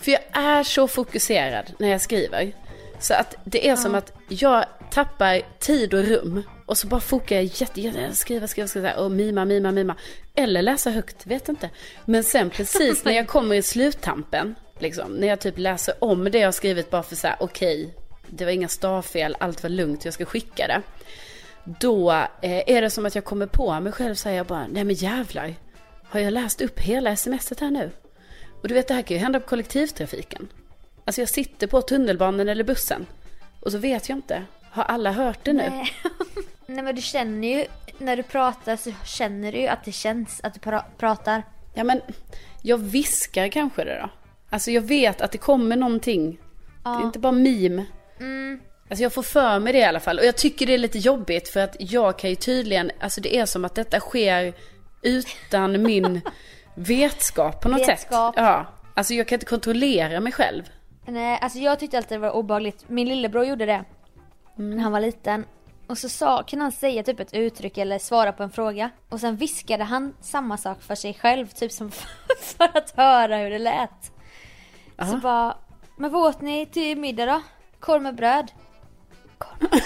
C: för jag är så fokuserad när jag skriver. Så att det är som att jag tappar tid och rum. Och så bara fokar jag jätte, jätte skriva, skriva, skriva och mima, mima, mima. Eller läsa högt, vet inte. Men sen precis när jag kommer i sluttampen, liksom, när jag typ läser om det jag har skrivit bara för så här, okej, det var inga stavfel, allt var lugnt, jag ska skicka det. Då eh, är det som att jag kommer på mig själv här, jag bara, nej men jävlar, har jag läst upp hela smset här nu? Och du vet det här kan ju hända på kollektivtrafiken. Alltså jag sitter på tunnelbanan eller bussen. Och så vet jag inte. Har alla hört det nu?
D: Nej. Nej men du känner ju, när du pratar så känner du ju att det känns att du pra- pratar.
C: Ja men, jag viskar kanske det då. Alltså jag vet att det kommer någonting. Det är inte bara meme. Alltså jag får för mig det i alla fall. Och jag tycker det är lite jobbigt för att jag kan ju tydligen, alltså det är som att detta sker utan min vetskap på något
D: Vetskap.
C: sätt. Ja. Alltså jag kan inte kontrollera mig själv.
D: Nej, alltså jag tyckte alltid det var obehagligt. Min lillebror gjorde det. När han var liten. Och så sa, kan han säga typ ett uttryck eller svara på en fråga. Och sen viskade han samma sak för sig själv, typ som för att höra hur det lät. Så bara, men vad åt ni till middag då? Korv med bröd. Korv med bröd.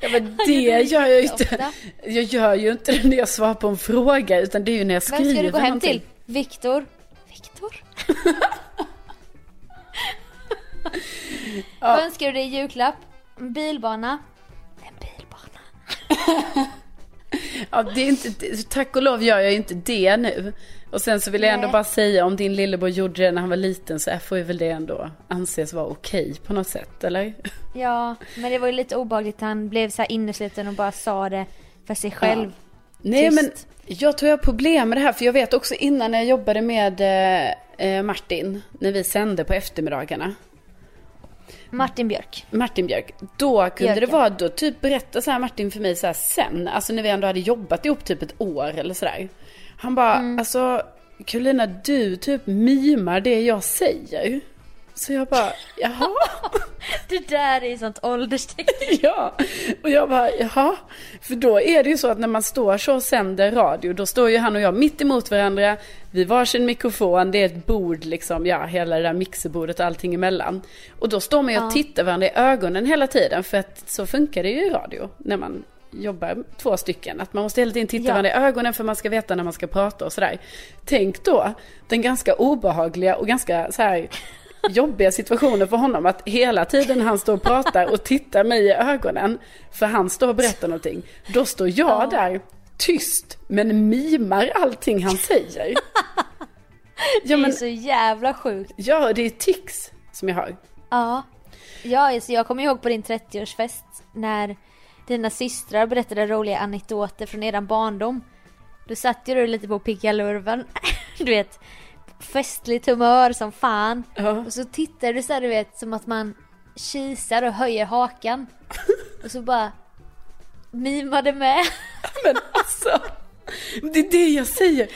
C: Ja men det gör jag ju inte.
D: ofta.
C: Jag gör ju inte det när jag svarar på en fråga utan det är ju när jag skriver
D: Vem ska du gå hem
C: någonting.
D: till? Viktor. Viktor? Vad önskar du dig i julklapp? En bilbana? En bilbana.
C: Ja, det är inte, tack och lov gör jag inte det nu. Och sen så vill jag ändå
D: Nej.
C: bara säga om din lillebror gjorde det när han var liten så får ju väl det ändå anses vara okej på något sätt, eller?
D: Ja, men det var ju lite obehagligt. Han blev så här innesluten och bara sa det för sig själv.
C: Nej
D: Tyst.
C: men jag tror jag har problem med det här för jag vet också innan när jag jobbade med eh, eh, Martin, när vi sände på eftermiddagarna.
D: Martin Björk.
C: Martin Björk. Då kunde det
D: Björken.
C: vara, då typ berätta så här Martin för mig så här sen, alltså när vi ändå hade jobbat ihop typ ett år eller sådär. Han bara,
D: Mm.
C: alltså Carolina du typ mimar det jag säger. Så jag bara, jaha,
D: Det där är ju sånt ålderstecken.
C: ja. Och jag bara, jaha. För då är det ju så att när man står så och sänder radio, då står ju han och jag mitt emot varandra, vid varsin mikrofon, det är ett bord liksom, ja hela det där mixerbordet och allting emellan. Och då står man ju och tittar varandra i ögonen hela tiden, för att så funkar det ju i radio, när man jobbar två stycken. Att man måste hela tiden titta
D: Ja.
C: varandra i ögonen för man ska veta när man ska prata och sådär. Tänk då den ganska obehagliga och ganska så här jobbiga situationen för honom att hela tiden han står och pratar och tittar mig i ögonen för han står och berättar någonting. Då står jag där tyst men mimar allting han säger. Ja
D: Det
C: men
D: är så jävla sjukt.
C: ja, det är tics som jag har.
D: Ja. Ja, alltså jag kommer ihåg på din 30-årsfest när dina systrar berättade roliga anekdoter från eran barndom. Då satt ju du lite på pickalurven, du vet, festligt humör som fan.
C: Ja.
D: Och så tittar du så här, du vet, som att man kisar och höjer hakan. Och så bara mimade med.
C: Men alltså, det är det jag säger.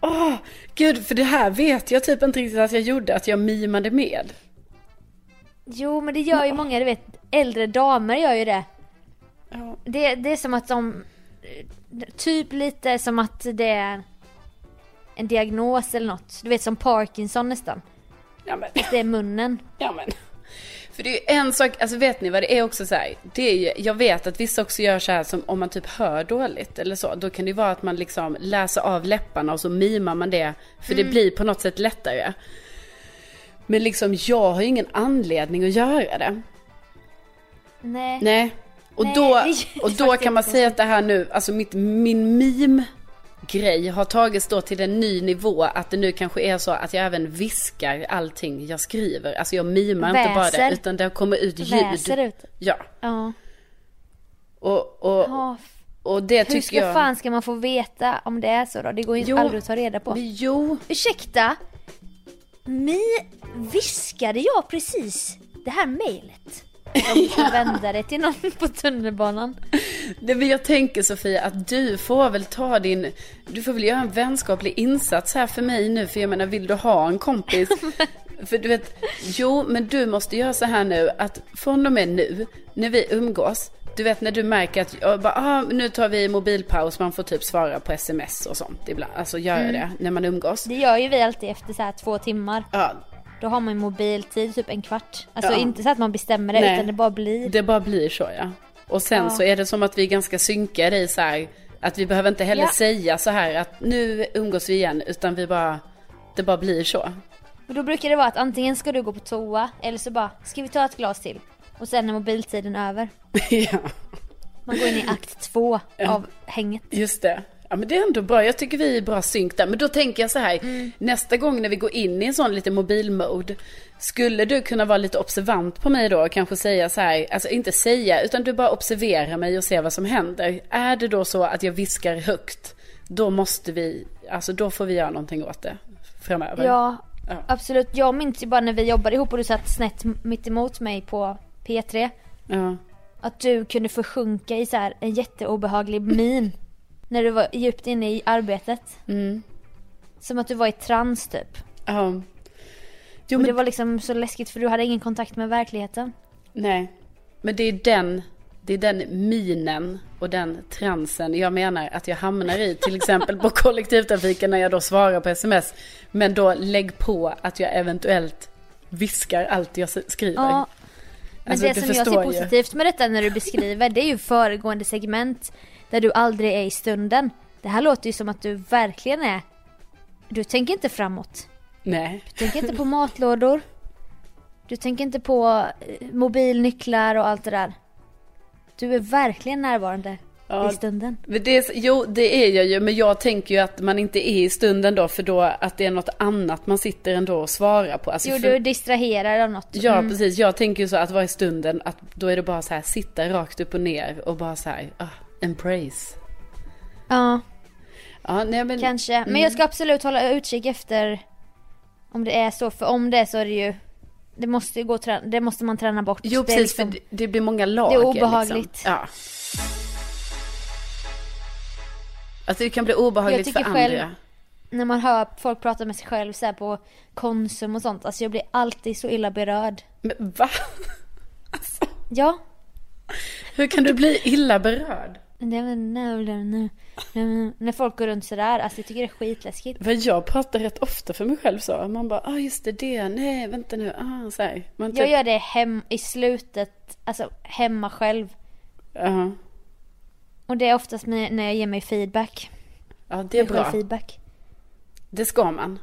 C: Åh, gud, för det här vet jag typ inte riktigt att jag gjorde, att jag mimade med.
D: Jo, men det gör ju många, du vet, äldre damer gör ju det. Det, det är som att de, typ lite som att det är en diagnos eller något. Du vet som Parkinson nästan.
C: Ja men,
D: Det är munnen.
C: ja men. För det är ju en sak, alltså vet ni vad det är också så här, det är ju, jag vet att vissa också gör så här som om man typ hör dåligt eller så, då kan det ju vara att man liksom läser av läpparna och så mimar man det, för det blir på något sätt lättare. Men liksom jag har ju ingen anledning att göra det.
D: Nej.
C: Nej. Och
D: Nej,
C: då, och då kan man säga att det här nu, alltså mitt, min meme-grej har tagits då till en ny nivå. Att det nu kanske är så att jag även viskar allting jag skriver. Alltså jag mimar inte bara det,
D: Väser.
C: utan det kommer ut ljud.
D: Väser ut.
C: Ja.
D: Ja.
C: Och, och,
D: ja.
C: och det
D: Hur
C: tycker
D: ska
C: jag...
D: fan ska man få veta om det är så då? Det går ju
C: Jo,
D: aldrig att ta reda på.
C: Jo,
D: Ursäkta? Mi viskade jag precis det här mejlet? Om du vända dig till någon på tunnelbanan.
C: det vill jag tänker Sofia att du får väl ta din, du får väl göra en vänskaplig insats här för mig nu. För jag menar, vill du ha en kompis? för du vet, jo men du måste göra så här nu att från och med nu, när vi umgås, du vet när du märker att, jag bara, ah, nu tar vi mobilpaus, man får typ svara på sms och sånt ibland. Alltså göra det när man umgås.
D: Det gör ju vi alltid efter så här två timmar.
C: Ja,
D: Då har man ju mobiltid typ en kvart. Alltså
C: Ja.
D: inte så att man bestämmer det
C: Nej.
D: utan det bara blir.
C: Det bara blir så ja. Och sen
D: Ja.
C: så är det som att vi är ganska synkade i så här, att vi behöver inte heller
D: Ja.
C: säga så här att nu umgås vi igen, utan vi bara, det bara blir så.
D: Och då brukar det vara att antingen ska du gå på toa eller så bara, ska vi ta ett glas till? Och sen är mobiltiden över.
C: ja,
D: Man går in i akt två av hänget.
C: just det. Ja men det är ändå bra, jag tycker vi är bra synk där. Men då tänker jag så här,
D: Mm.
C: nästa gång när vi går in i en sån lite mobilmode, skulle du kunna vara lite observant på mig då och kanske säga så här, alltså inte säga, utan du bara observerar mig och ser vad som händer. Är det då så att jag viskar högt, då måste vi, alltså då får vi göra någonting åt det framöver.
D: Ja,
C: Ja.
D: absolut. Jag minns ju bara när vi jobbade ihop och du satt snett mitt emot mig på P3.
C: Ja.
D: Att du kunde försjunka i så här en jätteobehaglig min. När du var djupt inne i arbetet.
C: Mm.
D: Som att du var i trans typ.
C: Ja. Jo
D: Och det
C: men,
D: var liksom så läskigt för du hade ingen kontakt med verkligheten.
C: nej. Men det är den, det är den minen och den transen jag menar att jag hamnar i. Till exempel på kollektivtrafiken när jag då svarar på sms. Men då lägg på att jag eventuellt viskar allt jag skriver.
D: Ja. Men
C: Alltså,
D: det som jag ser
C: förstår ju.
D: positivt med detta när du beskriver det är ju föregående segment där du aldrig är i stunden. Det här låter ju som att du verkligen är Du tänker inte framåt.
C: Nej.
D: Du tänker inte på matlådor. Du tänker inte på eh, mobilnycklar och allt det där. Du är verkligen närvarande
C: Ja,
D: i stunden.
C: Men det jo, det är jag ju, men jag tänker ju att man inte är i stunden då, för då att det är något annat man sitter ändå och svarar på. Alltså,
D: Jo,
C: för-
D: du är distraherad av något.
C: Ja,
D: Mm.
C: precis. Jag tänker ju så att vara i stunden, att då är det bara så här, sitta rakt upp och ner och bara så här, ah, embrace.
D: Ja,
C: Ja, nej men.
D: kanske.
C: Mm.
D: Men jag ska absolut hålla utkik efter om det är så. För om det är så är det ju det måste gå det måste man träna bort.
C: Jo,
D: det
C: precis,
D: liksom-
C: för det, det blir många lager.
D: Det är obehagligt.
C: Liksom. Ja. Alltså det kan bli obehagligt för
D: tycker
C: andra.
D: själv- när man hör folk prata med sig själv så här på Konsum och sånt. Alltså jag blir alltid så illa berörd.
C: Men va? Alltså,
D: Ja.
C: hur kan du bli illa berörd?
D: När folk går runt sådär. Alltså jag tycker det är skitläskigt.
C: För jag pratar rätt ofta för mig själv så. Man bara, ah just det, det, nej vänta nu, ah så här. Man typ,
D: Jag gör det hem, i slutet, alltså hemma själv.
C: Ja,
D: Och det är oftast när jag ger mig feedback.
C: ja det är bra.
D: feedback.
C: Det ska man.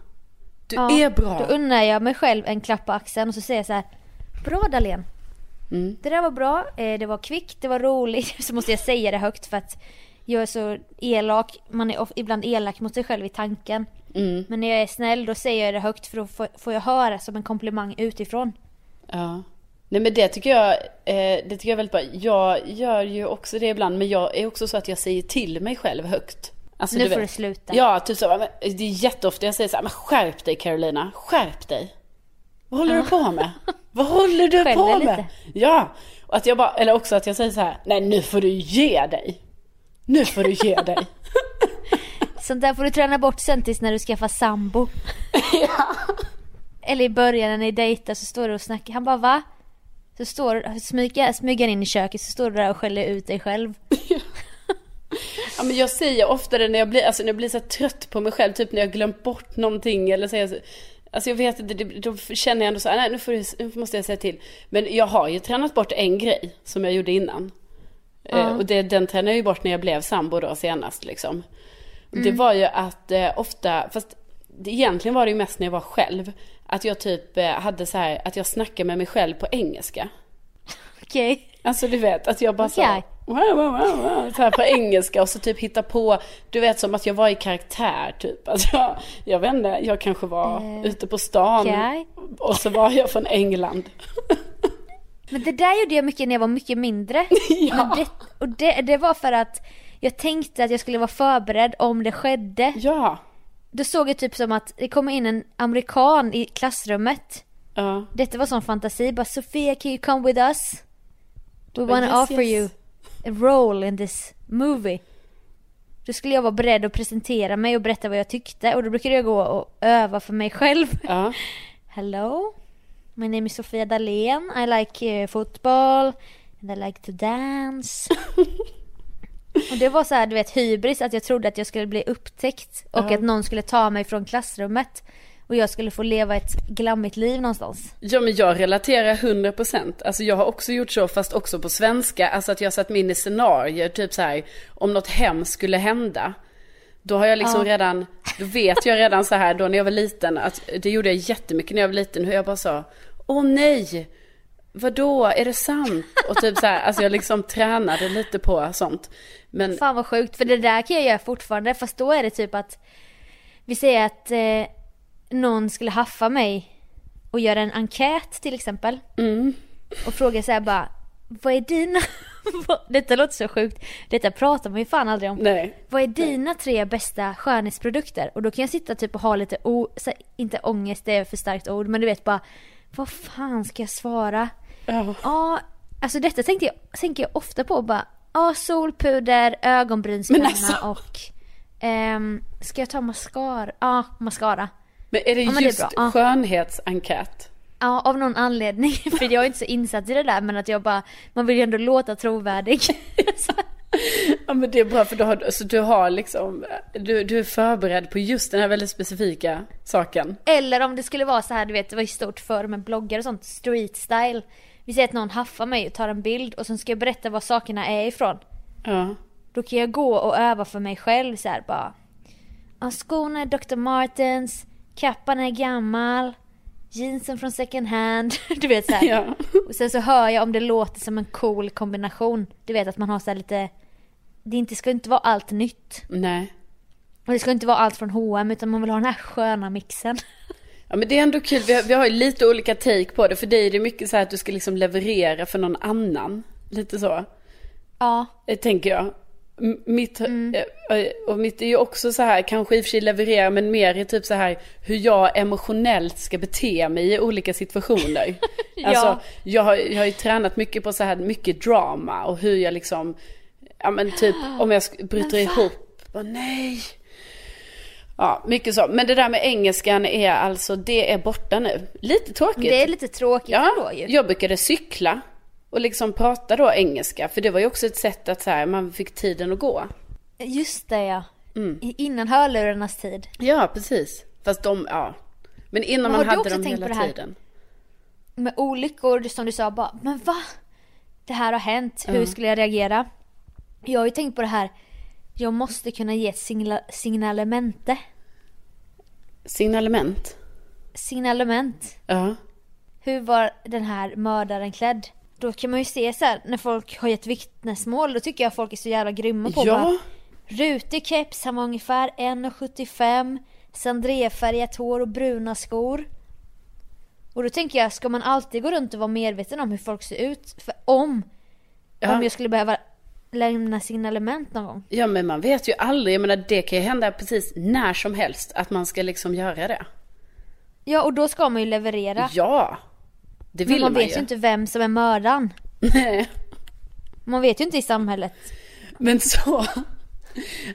C: Du
D: Ja,
C: är bra.
D: Då unnar jag mig själv en klapp på axeln och så säger jag så här. Bra Dahlén.
C: Mm.
D: Det där var bra, eh, det var kvickt, det var roligt. Så måste jag säga det högt för att jag är så elak. Man är ibland elak mot sig själv i tanken.
C: Mm.
D: Men när jag är snäll då säger jag det högt för då får- jag höra som en komplimang utifrån.
C: Ja. Nej men det tycker jag, eh, det tycker jag är väldigt bra. Jag gör ju också det ibland, men jag är också så att jag säger till mig själv högt. Alltså,
D: Nu
C: du
D: får
C: vet.
D: du sluta.
C: Ja, typ så. Det är jätteofta jag säger så här, men skärp dig Carolina, skärp dig. Vad håller du på med? Vad håller du
D: Skäll
C: på med?
D: lite.
C: Ja, och att jag bara, eller också att jag säger så här, nej nu får du ge dig. Nu får du ge dig.
D: Sånt där får du träna bort sen tills när du skaffar sambo. Eller i början när ni dejtar så står du och snackar. Han bara va? Så står smyger, smyger in i köket så står du där och skäller ut dig själv.
C: Ja, men jag säger ofta det när jag blir, alltså när jag blir så trött på mig själv, typ när jag glömt bort någonting eller säger så, Alltså jag vet inte, då känner jag ändå så här, nej nu, får nu måste jag säga till. Men jag har ju tränat bort en grej som jag gjorde innan. Eh, och det, den tränade jag ju bort när jag blev sambo då senast liksom. Och Det var ju att eh, ofta, fast det, egentligen var det ju mest när jag var själv. Att jag typ eh, hade så här, att jag snackade med mig själv på engelska.
D: Okej.
C: Alltså du vet att jag bara så,
D: Okej.
C: wow, wow, wow, så här på engelska och så typ hitta på, du vet som att jag var i karaktär typ. Alltså jag, jag vet inte, jag kanske var ute på stan
D: okej.
C: och så var jag från England.
D: Men det där gjorde jag mycket när jag var mycket mindre. Men det, och det, det var för att jag tänkte att jag skulle vara förberedd om det skedde.
C: Ja,
D: Då såg jag typ som att det kommer in en amerikan i klassrummet.
C: ja.
D: Detta var sån fantasi. Bara Sofia can you come with us? We wanna
C: yes,
D: offer
C: yes.
D: you a role in this movie. Då skulle jag vara beredd att presentera mig och berätta vad jag tyckte och då brukade jag gå och öva för mig själv.
C: ja.
D: Hello, my name is Sofia Dalén. I like eh, football and I like to dance. och det var så här, du vet hybris att jag trodde att jag skulle bli upptäckt och att någon skulle ta mig från klassrummet och jag skulle få leva ett glammigt liv någonstans.
C: Ja men jag relaterar 100%. Alltså jag har också gjort så fast också på svenska. Alltså att jag satt mig in i scenarier. Typ så här om något hemskt skulle hända. Då har jag liksom redan, då vet jag redan så här då när jag var liten. Att det gjorde jag jättemycket när jag var liten. Hur jag bara sa, åh nej. Vadå, är det sant? Och typ så här, alltså jag liksom tränade lite på sånt. Men
D: Fan vad sjukt, för det där kan jag göra fortfarande fast då är det typ att vi säger att eh, någon skulle haffa mig och göra en enkät till exempel. Och fråga så här bara, vad är dina... Detta låter så sjukt, detta pratar man ju fan aldrig om.
C: nej.
D: Vad är dina tre bästa skönhetsprodukter? Och då kan jag sitta typ och ha lite, o, inte ångest, det är för starkt ord, men du vet bara, vad fan ska jag svara?
C: Ja.
D: Ja, alltså detta tänkte jag, tänker jag ofta på bara, ja solpuder, ögonbrynspenna
C: alltså-
D: och ehm, ska jag ta mascara? Ja, mascara.
C: Men är det
D: Ja, men det är
C: just skönhetsenkät?
D: Ja, av någon anledning. För jag är inte så insatt i det där men att jag bara, man vill ju ändå låta trovärdig.
C: Ja men det är bra för du har, så du har liksom, du, du är förberedd på just den här väldigt specifika saken.
D: Eller om det skulle vara så här, du vet det var ju stort förr med bloggar och sånt, street style. Vi säger att någon haffar mig och tar en bild och sen ska jag berätta var sakerna är ifrån.
C: Ja.
D: Då kan jag gå och öva för mig själv så här bara. Ja, skorna är Dr. Martens, kappan är gammal, jeansen från second hand. Du vet så här.
C: Ja.
D: Och sen så hör jag om det låter som en cool kombination. Du vet att man har så här lite, det inte, ska inte vara allt nytt.
C: Nej.
D: Och det ska inte vara allt från H&M utan man vill ha den här sköna mixen.
C: Ja men det är ändå kul, vi har, vi har ju lite olika take på det. För dig är det mycket så här att du ska liksom leverera för någon annan. Lite så,
D: Ja,
C: eh, tänker jag. Mitt, eh, eh, och mitt är ju också så här, kanske i och för sig leverera, men mer i typ så här hur jag emotionellt ska bete mig i olika situationer.
D: Ja.
C: Alltså, jag har, jag har ju tränat mycket på så här, mycket drama och hur jag liksom, ja men typ om jag bryter ihop, bara nej. Ja, mycket så. Men det där med engelskan är alltså, det är borta nu. Lite tråkigt.
D: det är lite tråkigt
C: Ja,
D: ändå ju.
C: jag brukade cykla och liksom prata då engelska. För det var ju också ett sätt att så här, man fick tiden att gå.
D: Just det ja.
C: Mm.
D: Innan hörlurarnas tid.
C: Ja, precis. Fast de, ja. Men innan
D: Men
C: man hade dem hela tiden.
D: Med olyckor, som du sa bara, men va? Det här har hänt, hur skulle jag reagera? Jag har ju tänkt på det här, jag måste kunna ge ett signa- signalemente.
C: Signalement.
D: Signalement.
C: Ja.
D: Hur var den här mördaren klädd? Då kan man ju se så här, när folk har gett vittnesmål, då tycker jag folk är så jävla grymma på bara,
C: Ja.
D: Rutig keps, han var ungefär 1,75 Sandrefärgat hår och bruna skor Och då tänker jag, ska man alltid gå runt och vara medveten om hur folk ser ut? För om,
C: Ja.
D: om jag skulle behöva lämna signalement någon gång.
C: Ja men man vet ju aldrig, jag menar det kan ju hända precis när som helst att man ska liksom göra det.
D: Ja, och då ska man ju leverera.
C: Ja, det
D: Men
C: vill
D: man
C: man,
D: vet ju inte vem som är mördaren.
C: Nej,
D: Man vet ju inte i samhället.
C: men så.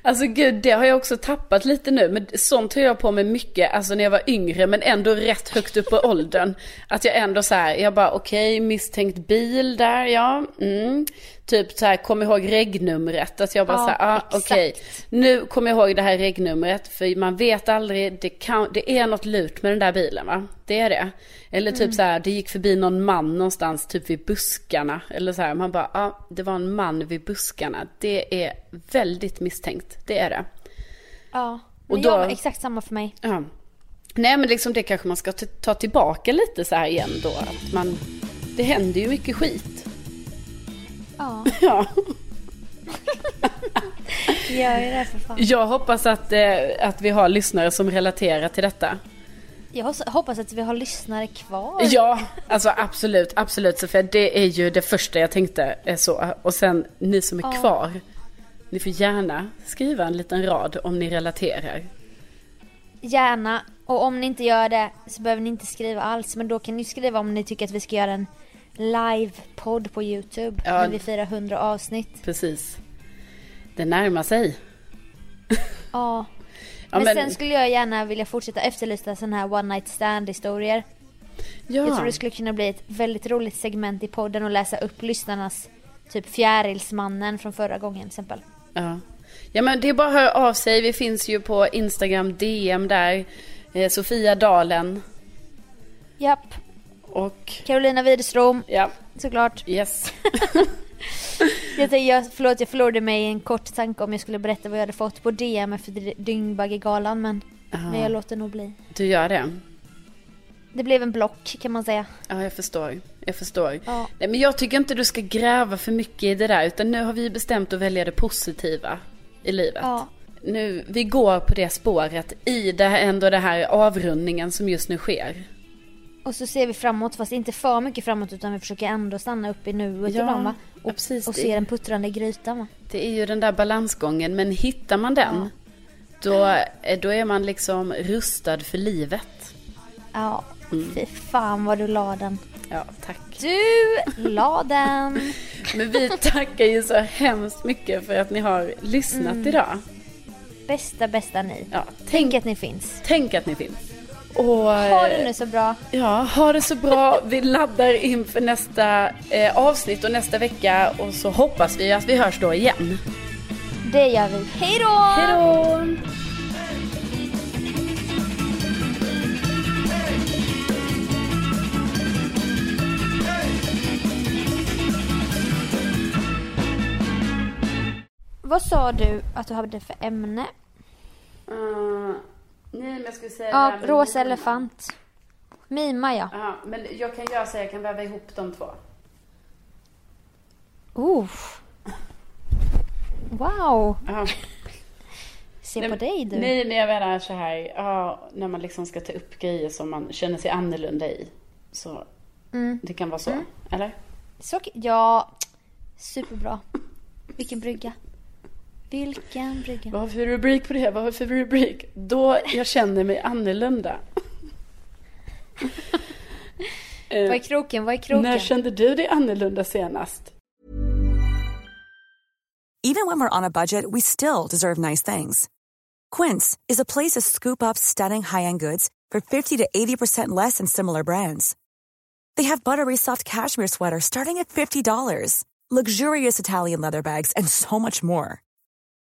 C: Alltså gud, det har jag också tappat lite nu. Men sånt höll jag på med mycket, alltså när jag var yngre, men ändå rätt högt upp i åldern. Att jag ändå så här, jag bara okej, misstänkt bil där, ja. Mm. Typ så här, kom ihåg regnumret. Att jag bara
D: Ja,
C: så här, ah, okej. Nu kommer jag ihåg det här regnumret, för man vet aldrig, det, kan, det är något lurt med den där bilen va? Det är det. Eller typ så här, det gick förbi någon man någonstans, typ vid buskarna. Eller så här, man bara, ja, ah, det var en man vid buskarna. Det är väldigt misstänkt, det är det.
D: Ja.
C: Och
D: Men
C: då-
D: jag, exakt samma för mig.
C: Ja. Nej men liksom det kanske man ska ta tillbaka lite så här igen då. Att man, det händer ju mycket skit.
D: Ja,
C: Ja.
D: gör det för fan.
C: Jag hoppas att, eh, att vi har lyssnare som relaterar till detta.
D: Jag hoppas att vi har lyssnare kvar.
C: Ja, alltså absolut, absolut Sofia. Det är ju det första jag tänkte är så. Och sen ni som är
D: Ja.
C: kvar. Ni får gärna skriva en liten rad om ni relaterar.
D: Gärna. Och om ni inte gör det så behöver ni inte skriva alls. Men då kan ni skriva om ni tycker att vi ska göra en live-podd på Youtube.
C: Ja.
D: När vi firar 100 avsnitt.
C: Precis. Det närmar sig.
D: Ja.
C: Ja,
D: men, sen skulle jag gärna vilja fortsätta efterlysa sådana här one night stand historier.
C: ja.
D: Jag tror det skulle kunna bli ett väldigt roligt segment i podden och läsa upp lyssnarnas typ fjärilsmannen från förra gången till exempel.
C: Ja. ja men det är bara att höra av sig. Vi finns ju på Instagram DM där. Eh, Sofia Dalen.
D: Japp.
C: Och
D: Carolina Widerström,
C: ja,
D: såklart.
C: yes.
D: Jag, tänkte, jag, förlåt, jag förlorade mig i en kort tanke om jag skulle berätta vad jag hade fått på DM efter Dyngbaggegalan men, men jag låter nog bli.
C: Du gör det.
D: Det blev en block kan man säga.
C: Ja, jag förstår. Jag förstår.
D: Ja.
C: Nej, men jag tycker inte du ska gräva för mycket i det där. Utan nu har vi bestämt att välja det positiva i livet.
D: Ja.
C: Nu, vi går på det spåret i det, ändå det här avrundningen som just nu sker.
D: Och så ser vi framåt fast inte för mycket framåt utan vi försöker ändå stanna upp i nuet
C: Ja,
D: ibland va?
C: ja,
D: Och,
C: precis.
D: och se den puttrande grytan va?
C: Det är ju den där balansgången. Men hittar man den, då, eh, då är man liksom rustad för livet.
D: Ja,
C: Mm.
D: fy fan vad du la den.
C: Ja, tack.
D: Du la den!
C: Men vi tackar ju så hemskt mycket för att ni har lyssnat
D: Mm.
C: idag.
D: Bästa bästa ni.
C: Ja,
D: Tänk
C: tänk,
D: att ni finns.
C: tänk att ni finns. Och,
D: Ha det
C: eh,
D: nu så bra.
C: Ja, ha det så bra. Vi laddar inför nästa eh, avsnitt och nästa vecka. Och så hoppas vi att vi hörs då igen.
D: Det gör vi. Hej då!
C: Hej då!
D: Vad sa du att du hade för ämne?
C: Uh, nej, men jag skulle säga...
D: Ja,
C: här
D: rosa elefant. Mima ja.
C: Ja, men jag kan göra så jag kan väva ihop de två.
D: Uh. Wow.
C: Ja.
D: Se
C: Nej,
D: på dig du.
C: Nej, men jag menar så här, ja, när man liksom ska ta upp grejer som man känner sig annorlunda i. Så
D: Mm.
C: det kan vara så, eller?
D: Så, ja, superbra. Vilken brygga. Vilken brygga.
C: Vad har vi för rubrik på det? Vad har vi för rubrik? Då jag känner mig annorlunda. Eh,
D: Vad är kroken? Vad är kroken?
C: När kände du dig annorlunda senast?
E: Even when we're on a budget, we still deserve nice things. Quince is a place to scoop up stunning high-end goods for 50 to 80% less than similar brands. They have buttery soft cashmere sweaters starting at $50, luxurious Italian leather bags, and so much more.